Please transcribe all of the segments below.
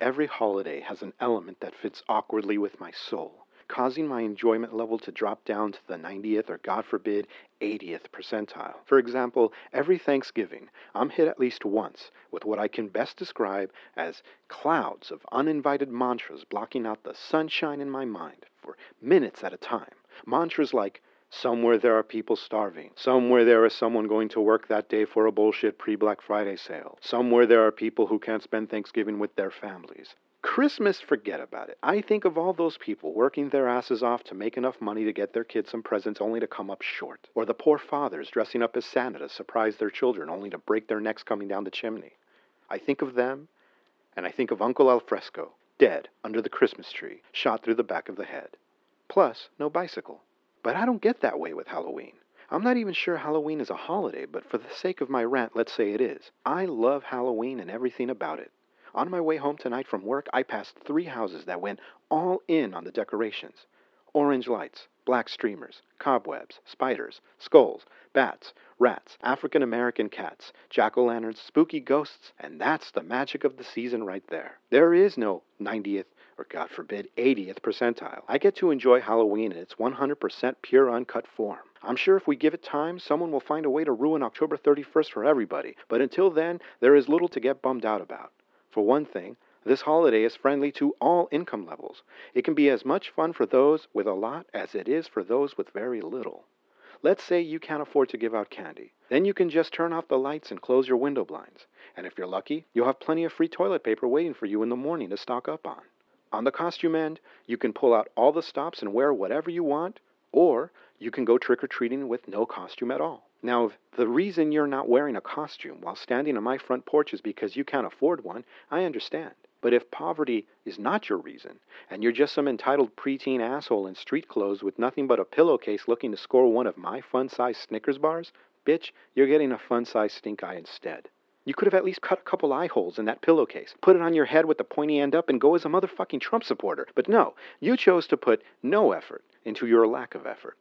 every holiday has an element that fits awkwardly with my soul, causing my enjoyment level to drop down to the 90th or, God forbid, 80th percentile. For example, every Thanksgiving, I'm hit at least once with what I can best describe as clouds of uninvited mantras blocking out the sunshine in my mind for minutes at a time. Mantras like, Somewhere there are people starving. Somewhere there is someone going to work that day for a bullshit pre Black Friday sale. Somewhere there are people who can't spend Thanksgiving with their families. Christmas, forget about it. I think of all those people working their asses off to make enough money to get their kids some presents only to come up short. Or the poor fathers dressing up as Santa to surprise their children only to break their necks coming down the chimney. I think of them, and I think of Uncle Alfresco, dead under the Christmas tree, shot through the back of the head. Plus, no bicycle. But I don't get that way with Halloween. I'm not even sure Halloween is a holiday, but for the sake of my rant, let's say it is. I love Halloween and everything about it. On my way home tonight from work, I passed three houses that went all in on the decorations orange lights, black streamers, cobwebs, spiders, skulls, bats, rats, African American cats, jack o' lanterns, spooky ghosts, and that's the magic of the season right there. There is no 90th or God forbid, 80th percentile. I get to enjoy Halloween in its 100% pure uncut form. I'm sure if we give it time, someone will find a way to ruin October 31st for everybody, but until then, there is little to get bummed out about. For one thing, this holiday is friendly to all income levels. It can be as much fun for those with a lot as it is for those with very little. Let's say you can't afford to give out candy. Then you can just turn off the lights and close your window blinds. And if you're lucky, you'll have plenty of free toilet paper waiting for you in the morning to stock up on. On the costume end, you can pull out all the stops and wear whatever you want, or you can go trick or treating with no costume at all. Now, if the reason you're not wearing a costume while standing on my front porch is because you can't afford one, I understand. But if poverty is not your reason, and you're just some entitled preteen asshole in street clothes with nothing but a pillowcase looking to score one of my fun sized Snickers bars, bitch, you're getting a fun sized stink eye instead. You could have at least cut a couple eye holes in that pillowcase, put it on your head with the pointy end up, and go as a motherfucking Trump supporter. But no, you chose to put no effort into your lack of effort.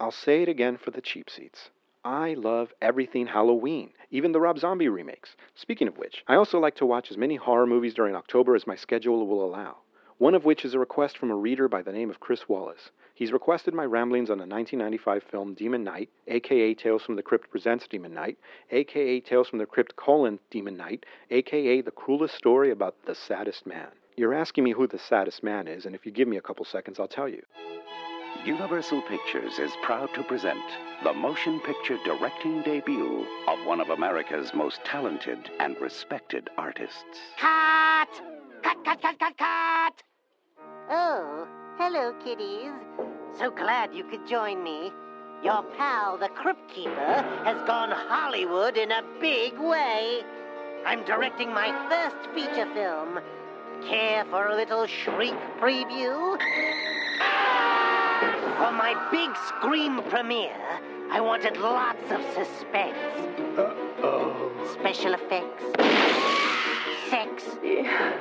I'll say it again for the cheap seats. I love everything Halloween, even the Rob Zombie remakes. Speaking of which, I also like to watch as many horror movies during October as my schedule will allow. One of which is a request from a reader by the name of Chris Wallace. He's requested my ramblings on the 1995 film Demon Knight, aka Tales from the Crypt Presents Demon Knight, aka Tales from the Crypt colon Demon Knight, aka the cruelest story about the saddest man. You're asking me who the saddest man is, and if you give me a couple seconds, I'll tell you. Universal Pictures is proud to present the motion picture directing debut of one of America's most talented and respected artists. Cut! Cut, cut, cut, cut, cut! Oh, hello, kiddies. So glad you could join me. Your pal, the Crypt Keeper, has gone Hollywood in a big way. I'm directing my first feature film. Care for a little shriek preview? For my big scream premiere, I wanted lots of suspense. Uh-oh. Special effects, sex,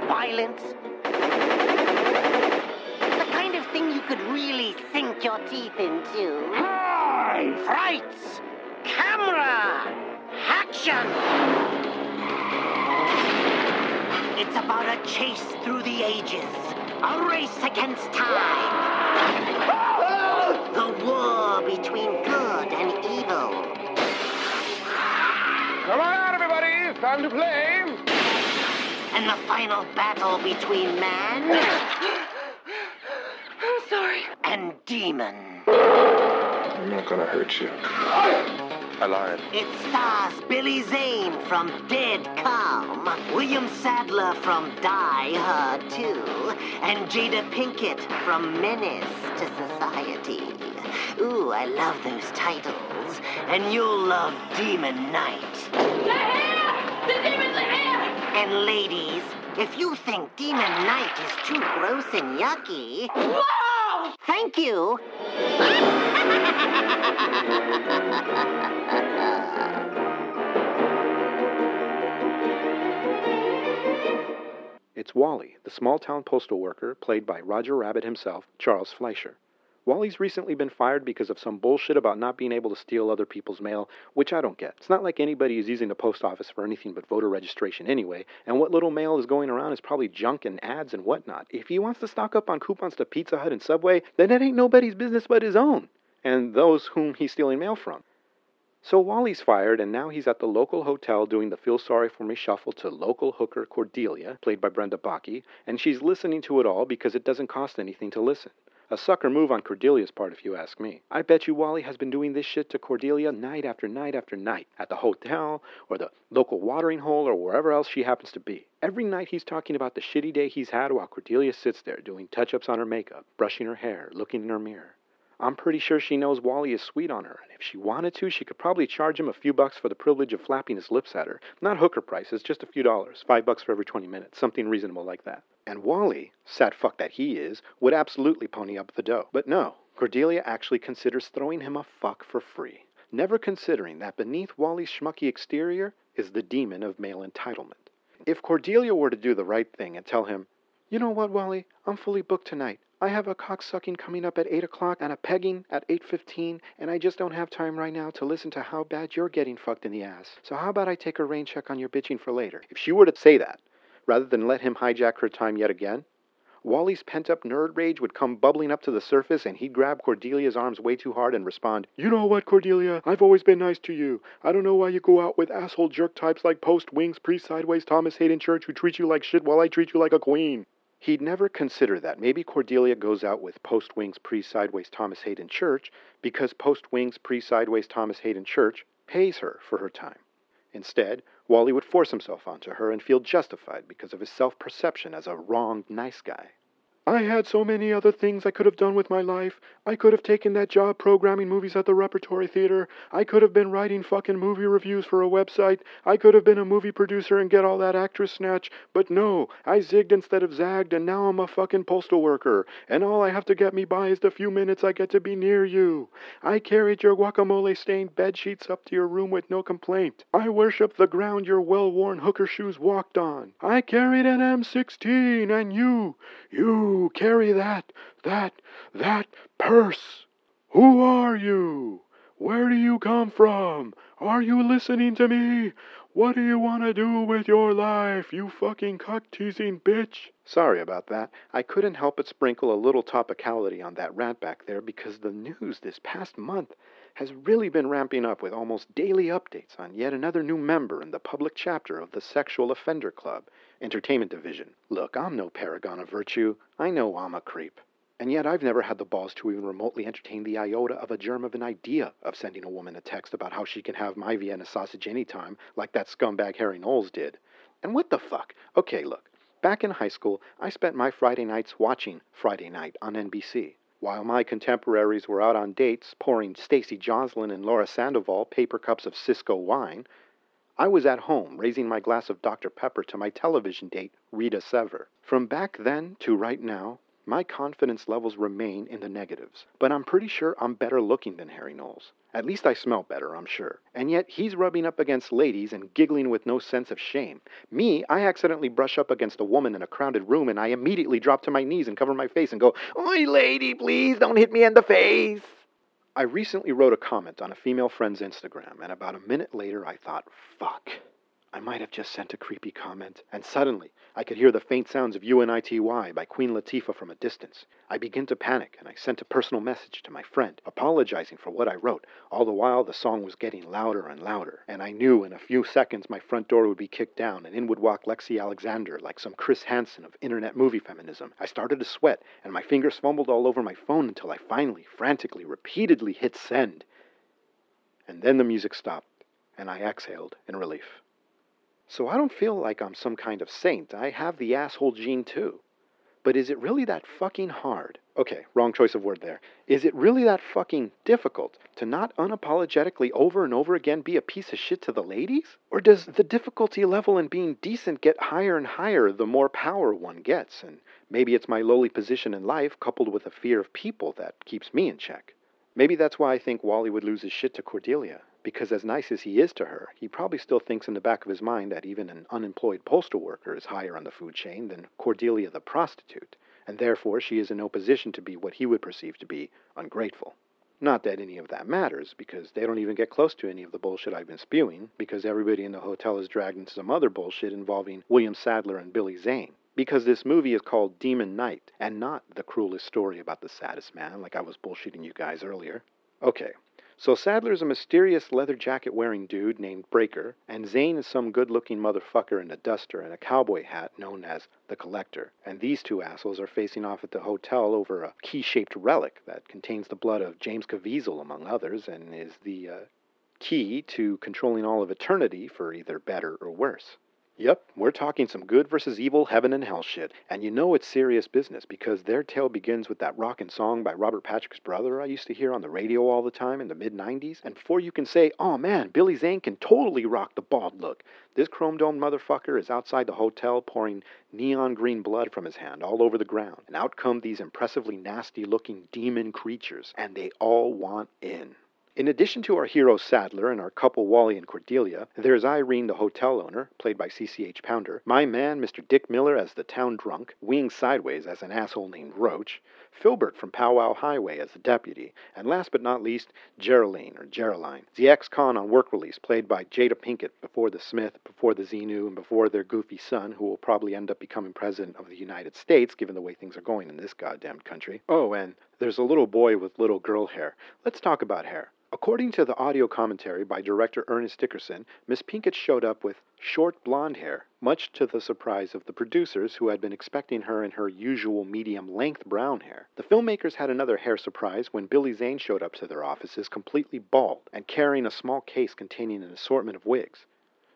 violence. The kind of thing you could really sink your teeth into. Hi! Frights! Camera! Action! It's about a chase through the ages, a race against time. The war between good and evil. Come on out, everybody. It's time to play. And the final battle between man I'm sorry. and demon. I'm not gonna hurt you. I lied. It stars Billy Zane from Dead Calm, William Sadler from Die Hard 2, and Jada Pinkett from Menace to Society. Ooh, I love those titles. And you'll love Demon Knight. They're here! The demons are here! And ladies, if you think Demon Knight is too gross and yucky, Whoa! Thank you. It's Wally, the small town postal worker, played by Roger Rabbit himself, Charles Fleischer. Wally's recently been fired because of some bullshit about not being able to steal other people's mail, which I don't get. It's not like anybody is using the post office for anything but voter registration anyway, and what little mail is going around is probably junk and ads and whatnot. If he wants to stock up on coupons to Pizza Hut and Subway, then it ain't nobody's business but his own, and those whom he's stealing mail from. So Wally's fired, and now he's at the local hotel doing the Feel Sorry for Me shuffle to local hooker Cordelia, played by Brenda Bakke, and she's listening to it all because it doesn't cost anything to listen. A sucker move on Cordelia's part, if you ask me. I bet you Wally has been doing this shit to Cordelia night after night after night at the hotel or the local watering hole or wherever else she happens to be. Every night he's talking about the shitty day he's had while Cordelia sits there doing touch ups on her makeup, brushing her hair, looking in her mirror. I'm pretty sure she knows Wally is sweet on her, and if she wanted to, she could probably charge him a few bucks for the privilege of flapping his lips at her. Not hooker prices, just a few dollars, five bucks for every 20 minutes, something reasonable like that. And Wally, sad fuck that he is, would absolutely pony up the dough. But no, Cordelia actually considers throwing him a fuck for free, never considering that beneath Wally's schmucky exterior is the demon of male entitlement. If Cordelia were to do the right thing and tell him, you know what, Wally, I'm fully booked tonight. I have a cocksucking coming up at 8 o'clock and a pegging at 8.15, and I just don't have time right now to listen to how bad you're getting fucked in the ass. So how about I take a rain check on your bitching for later? If she were to say that, rather than let him hijack her time yet again, Wally's pent up nerd rage would come bubbling up to the surface and he'd grab Cordelia's arms way too hard and respond, You know what, Cordelia? I've always been nice to you. I don't know why you go out with asshole jerk types like Post Wings, Pre Sideways, Thomas Haden Church who treat you like shit while I treat you like a queen. He'd never consider that maybe Cordelia goes out with Post Wings, Pre Sideways, Thomas Haden Church because Post Wings, Pre Sideways, Thomas Haden Church pays her for her time. Instead, Wally would force himself onto her and feel justified because of his self perception as a wronged nice guy. I had so many other things I could have done with my life. I could have taken that job programming movies at the Repertory Theater. I could have been writing fucking movie reviews for a website. I could have been a movie producer and get all that actress snatch. But no, I zigged instead of zagged, and now I'm a fucking postal worker. And all I have to get me by is the few minutes I get to be near you. I carried your guacamole stained bed sheets up to your room with no complaint. I worshiped the ground your well worn hooker shoes walked on. I carried an M16, and you, you, carry that, that, that purse. Who are you? Where do you come from? Are you listening to me? What do you want to do with your life, you fucking cock teasing bitch? Sorry about that. I couldn't help but sprinkle a little topicality on that rant back there because the news this past month has really been ramping up with almost daily updates on yet another new member in the public chapter of the Sexual Offender Club, Entertainment Division. Look, I'm no paragon of virtue. I know I'm a creep. And yet I've never had the balls to even remotely entertain the iota of a germ of an idea of sending a woman a text about how she can have my Vienna sausage anytime, like that scumbag Harry Knowles did. And what the fuck? Okay, look. Back in high school, I spent my Friday nights watching Friday Night on NBC. While my contemporaries were out on dates, pouring Stacy Joslin and Laura Sandoval paper cups of Cisco wine, I was at home raising my glass of Dr. Pepper to my television date, Rita Sever. From back then to right now, my confidence levels remain in the negatives, but I'm pretty sure I'm better looking than Harry Knowles. At least I smell better, I'm sure. And yet he's rubbing up against ladies and giggling with no sense of shame. Me, I accidentally brush up against a woman in a crowded room and I immediately drop to my knees and cover my face and go, Oi, lady, please don't hit me in the face. I recently wrote a comment on a female friend's Instagram, and about a minute later I thought, fuck. I might have just sent a creepy comment, and suddenly I could hear the faint sounds of UNITY by Queen Latifah from a distance. I began to panic, and I sent a personal message to my friend, apologizing for what I wrote. All the while, the song was getting louder and louder, and I knew in a few seconds my front door would be kicked down, and in would walk Lexi Alexander like some Chris Hansen of internet movie feminism. I started to sweat, and my fingers fumbled all over my phone until I finally, frantically, repeatedly hit send. And then the music stopped, and I exhaled in relief. So I don't feel like I'm some kind of saint. I have the asshole gene too. But is it really that fucking hard? Okay, wrong choice of word there. Is it really that fucking difficult to not unapologetically over and over again be a piece of shit to the ladies? Or does the difficulty level in being decent get higher and higher the more power one gets? And maybe it's my lowly position in life coupled with a fear of people that keeps me in check. Maybe that's why I think Wally would lose his shit to Cordelia because as nice as he is to her, he probably still thinks in the back of his mind that even an unemployed postal worker is higher on the food chain than Cordelia the prostitute. and therefore she is in no position to be what he would perceive to be ungrateful. Not that any of that matters, because they don't even get close to any of the bullshit I've been spewing, because everybody in the hotel is dragged into some other bullshit involving William Sadler and Billy Zane. Because this movie is called Demon Knight, and not the cruelest story about the saddest man, like I was bullshitting you guys earlier. Okay, so Sadler's a mysterious leather jacket wearing dude named Breaker, and Zane is some good looking motherfucker in a duster and a cowboy hat known as the Collector. And these two assholes are facing off at the hotel over a key shaped relic that contains the blood of James Caviezel, among others, and is the uh, key to controlling all of eternity for either better or worse. Yep, we're talking some good versus evil heaven and hell shit, and you know it's serious business because their tale begins with that rockin' song by Robert Patrick's brother I used to hear on the radio all the time in the mid 90s. And before you can say, oh man, Billy Zane can totally rock the bald look, this chrome domed motherfucker is outside the hotel pouring neon green blood from his hand all over the ground. And out come these impressively nasty looking demon creatures, and they all want in. In addition to our hero Sadler and our couple Wally and Cordelia, there's Irene, the hotel owner, played by CCH Pounder, my man, Mr. Dick Miller, as the town drunk, Wing Sideways as an asshole named Roach, Philbert from Powwow Highway as the deputy, and last but not least, Geraldine, or Geraldine, the ex-con on work release, played by Jada Pinkett before the Smith, before the Xenu, and before their goofy son, who will probably end up becoming president of the United States, given the way things are going in this goddamn country. Oh, and there's a little boy with little girl hair. Let's talk about hair. According to the audio commentary by director Ernest Dickerson, Miss Pinkett showed up with short blonde hair, much to the surprise of the producers who had been expecting her in her usual medium length brown hair. The filmmakers had another hair surprise when Billy Zane showed up to their offices completely bald and carrying a small case containing an assortment of wigs.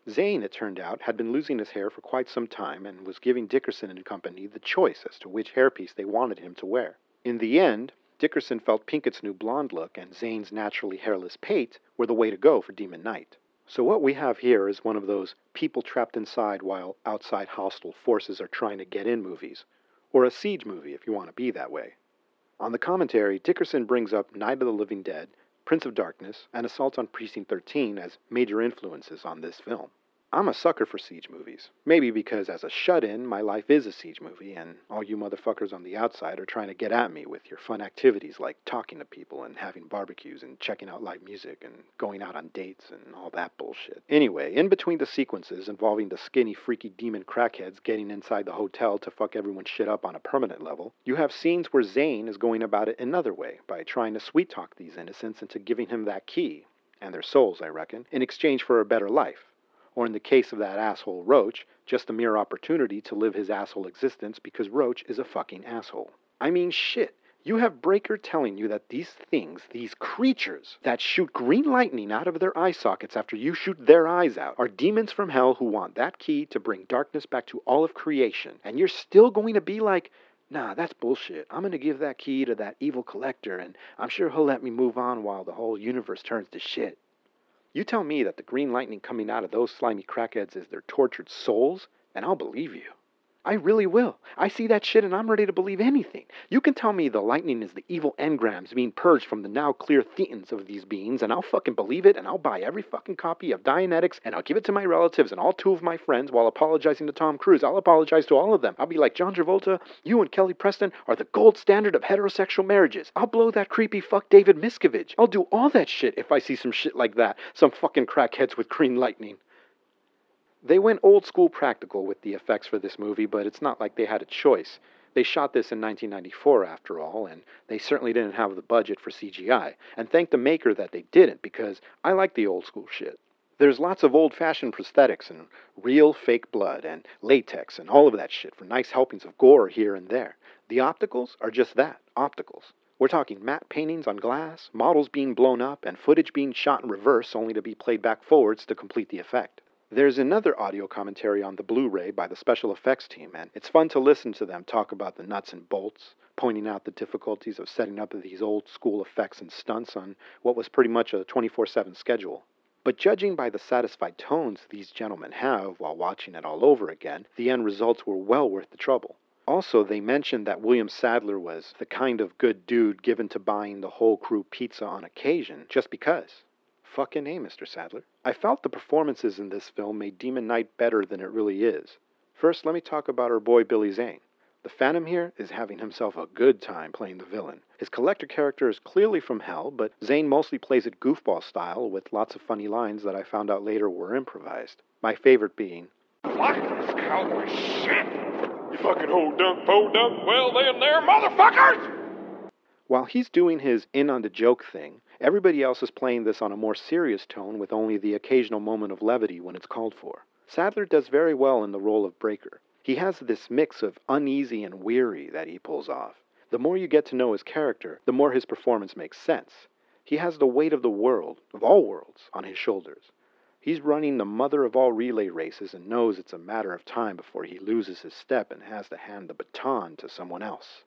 Zane, it turned out, had been losing his hair for quite some time and was giving Dickerson and company the choice as to which hairpiece they wanted him to wear. In the end, Dickerson felt Pinkett's new blonde look and Zane's naturally hairless pate were the way to go for Demon Knight. So what we have here is one of those people trapped inside while outside hostile forces are trying to get in movies, or a siege movie if you want to be that way. On the commentary, Dickerson brings up Night of the Living Dead, Prince of Darkness, and Assault on Precinct 13 as major influences on this film. I'm a sucker for siege movies. Maybe because as a shut in, my life is a siege movie, and all you motherfuckers on the outside are trying to get at me with your fun activities like talking to people and having barbecues and checking out live music and going out on dates and all that bullshit. Anyway, in between the sequences involving the skinny, freaky demon crackheads getting inside the hotel to fuck everyone's shit up on a permanent level, you have scenes where Zane is going about it another way by trying to sweet talk these innocents into giving him that key, and their souls, I reckon, in exchange for a better life or in the case of that asshole Roach, just a mere opportunity to live his asshole existence because Roach is a fucking asshole. I mean, shit. You have Breaker telling you that these things, these creatures that shoot green lightning out of their eye sockets after you shoot their eyes out, are demons from hell who want that key to bring darkness back to all of creation. And you're still going to be like, nah, that's bullshit. I'm going to give that key to that evil collector, and I'm sure he'll let me move on while the whole universe turns to shit. You tell me that the green lightning coming out of those slimy crackheads is their tortured souls, and I'll believe you. I really will. I see that shit and I'm ready to believe anything. You can tell me the lightning is the evil engrams being purged from the now clear thetans of these beings, and I'll fucking believe it, and I'll buy every fucking copy of Dianetics, and I'll give it to my relatives and all two of my friends while apologizing to Tom Cruise. I'll apologize to all of them. I'll be like, John Travolta, you and Kelly Preston are the gold standard of heterosexual marriages. I'll blow that creepy fuck David Miscavige. I'll do all that shit if I see some shit like that. Some fucking crackheads with green lightning. They went old school practical with the effects for this movie, but it's not like they had a choice. They shot this in 1994, after all, and they certainly didn't have the budget for CGI. And thank the maker that they didn't, because I like the old school shit. There's lots of old fashioned prosthetics and real fake blood and latex and all of that shit for nice helpings of gore here and there. The opticals are just that opticals. We're talking matte paintings on glass, models being blown up, and footage being shot in reverse only to be played back forwards to complete the effect. There's another audio commentary on the Blu ray by the special effects team, and it's fun to listen to them talk about the nuts and bolts, pointing out the difficulties of setting up these old school effects and stunts on what was pretty much a 24 7 schedule. But judging by the satisfied tones these gentlemen have while watching it all over again, the end results were well worth the trouble. Also, they mentioned that William Sadler was the kind of good dude given to buying the whole crew pizza on occasion just because. Fucking A, Mr. Sadler. I felt the performances in this film made Demon Knight better than it really is. First, let me talk about our boy Billy Zane. The Phantom here is having himself a good time playing the villain. His collector character is clearly from hell, but Zane mostly plays it goofball style with lots of funny lines that I found out later were improvised. My favorite being, Fuck this cowboy shit! You fucking hold dunk, po dunk, well then there, motherfuckers! While he's doing his in on the joke thing, everybody else is playing this on a more serious tone with only the occasional moment of levity when it's called for. Sadler does very well in the role of Breaker. He has this mix of uneasy and weary that he pulls off. The more you get to know his character, the more his performance makes sense. He has the weight of the world, of all worlds, on his shoulders. He's running the mother of all relay races and knows it's a matter of time before he loses his step and has to hand the baton to someone else.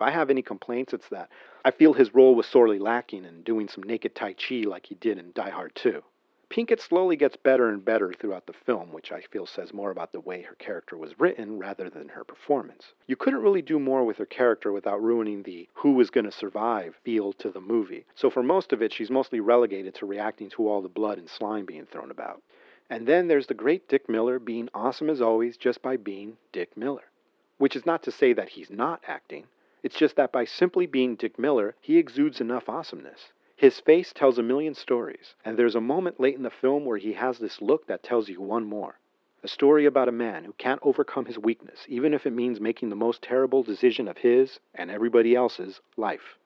If I have any complaints, it's that I feel his role was sorely lacking in doing some naked Tai Chi like he did in Die Hard 2. Pinkett slowly gets better and better throughout the film, which I feel says more about the way her character was written rather than her performance. You couldn't really do more with her character without ruining the who is going to survive feel to the movie. So for most of it, she's mostly relegated to reacting to all the blood and slime being thrown about. And then there's the great Dick Miller being awesome as always just by being Dick Miller. Which is not to say that he's not acting. It's just that by simply being Dick Miller, he exudes enough awesomeness. His face tells a million stories, and there's a moment late in the film where he has this look that tells you one more. A story about a man who can't overcome his weakness, even if it means making the most terrible decision of his and everybody else's life.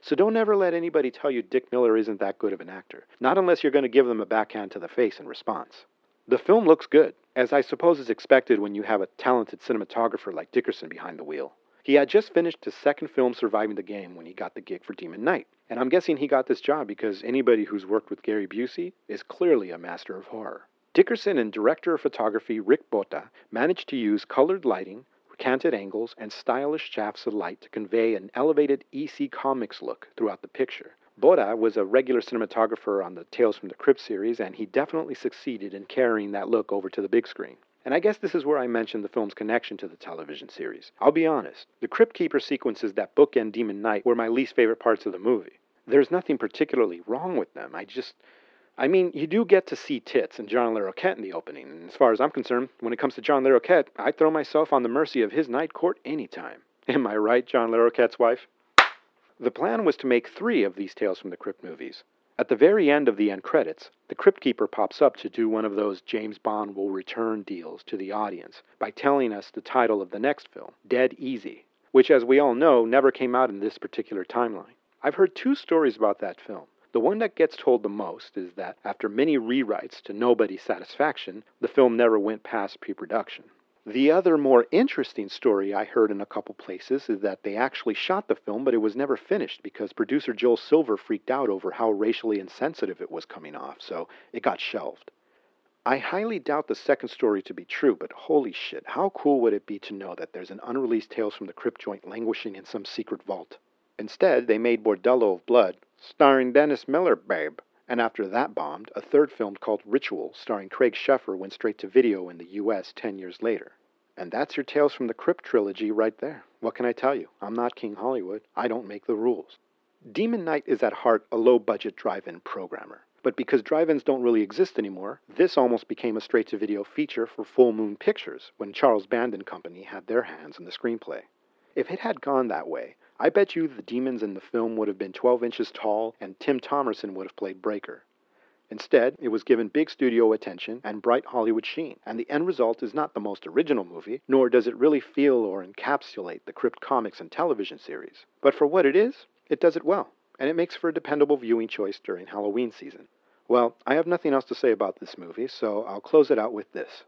So don't ever let anybody tell you Dick Miller isn't that good of an actor, not unless you're going to give them a backhand to the face in response. The film looks good, as I suppose is expected when you have a talented cinematographer like Dickerson behind the wheel. He had just finished his second film surviving the game when he got the gig for Demon Knight. And I'm guessing he got this job because anybody who's worked with Gary Busey is clearly a master of horror. Dickerson and director of photography Rick Bota managed to use colored lighting, canted angles, and stylish shafts of light to convey an elevated EC Comics look throughout the picture. Bota was a regular cinematographer on the Tales from the Crypt series, and he definitely succeeded in carrying that look over to the big screen. And I guess this is where I mentioned the film's connection to the television series. I'll be honest, the Crypt Keeper sequences that bookend Demon Knight were my least favorite parts of the movie. There's nothing particularly wrong with them. I just. I mean, you do get to see tits and John Larroquette in the opening, and as far as I'm concerned, when it comes to John Larroquette, I'd throw myself on the mercy of his night court anytime. Am I right, John Larroquette's wife? The plan was to make three of these Tales from the Crypt movies. At the very end of the end credits, the Crypt Keeper pops up to do one of those James Bond will return deals to the audience by telling us the title of the next film, Dead Easy, which, as we all know, never came out in this particular timeline. I've heard two stories about that film. The one that gets told the most is that after many rewrites to nobody's satisfaction, the film never went past pre production. The other more interesting story I heard in a couple places is that they actually shot the film, but it was never finished because producer Joel Silver freaked out over how racially insensitive it was coming off, so it got shelved. I highly doubt the second story to be true, but holy shit, how cool would it be to know that there's an unreleased Tales from the Crypt joint languishing in some secret vault? Instead, they made Bordello of Blood, starring Dennis Miller, babe. And after that bombed, a third film called Ritual, starring Craig Sheffer, went straight to video in the US 10 years later. And that's your Tales from the Crypt trilogy right there. What can I tell you? I'm not King Hollywood. I don't make the rules. Demon Knight is at heart a low budget drive in programmer. But because drive ins don't really exist anymore, this almost became a straight to video feature for Full Moon Pictures when Charles Band and Company had their hands in the screenplay. If it had gone that way, I bet you the demons in the film would have been 12 inches tall and Tim Thomerson would have played Breaker. Instead, it was given big studio attention and bright Hollywood sheen, and the end result is not the most original movie, nor does it really feel or encapsulate the Crypt comics and television series. But for what it is, it does it well, and it makes for a dependable viewing choice during Halloween season. Well, I have nothing else to say about this movie, so I'll close it out with this.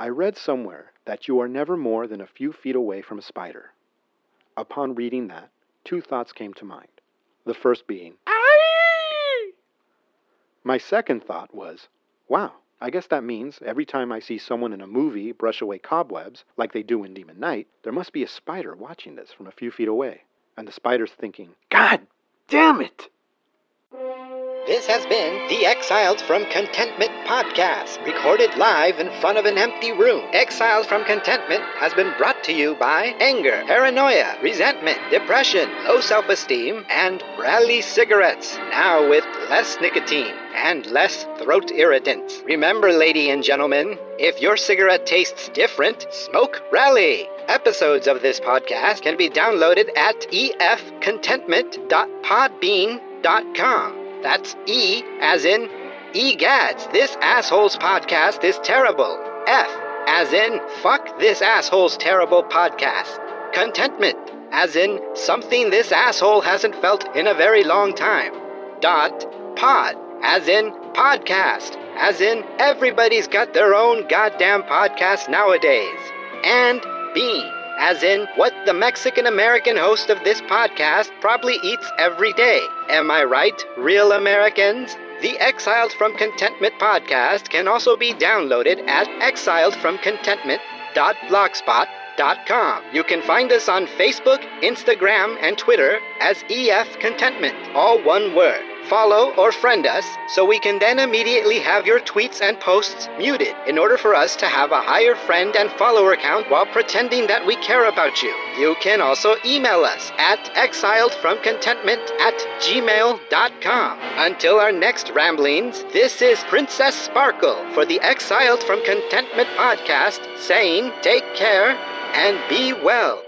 I read somewhere that you are never more than a few feet away from a spider. Upon reading that, two thoughts came to mind. The first being, Aye! My second thought was, wow, I guess that means every time I see someone in a movie brush away cobwebs, like they do in Demon Knight, there must be a spider watching this from a few feet away. And the spider's thinking, God damn it! This has been the Exiles from Contentment podcast, recorded live in front of an empty room. Exiles from Contentment has been brought to you by anger, paranoia, resentment, depression, low self esteem, and Rally cigarettes, now with less nicotine and less throat irritants. Remember, lady and gentlemen, if your cigarette tastes different, smoke Rally. Episodes of this podcast can be downloaded at efcontentment.podbean.com. That's E as in egads. This asshole's podcast is terrible. F as in fuck this asshole's terrible podcast. Contentment as in something this asshole hasn't felt in a very long time. Dot pod as in podcast as in everybody's got their own goddamn podcast nowadays. And bean as in what the Mexican American host of this podcast probably eats every day. Am I right, real Americans? The Exiled from Contentment podcast can also be downloaded at exiledfromcontentment.blogspot.com. You can find us on Facebook, Instagram, and Twitter as EF Contentment, all one word. Follow or friend us so we can then immediately have your tweets and posts muted in order for us to have a higher friend and follower count while pretending that we care about you. You can also email us at exiledfromcontentment at gmail.com. Until our next ramblings, this is Princess Sparkle for the Exiled from Contentment podcast saying take care and be well.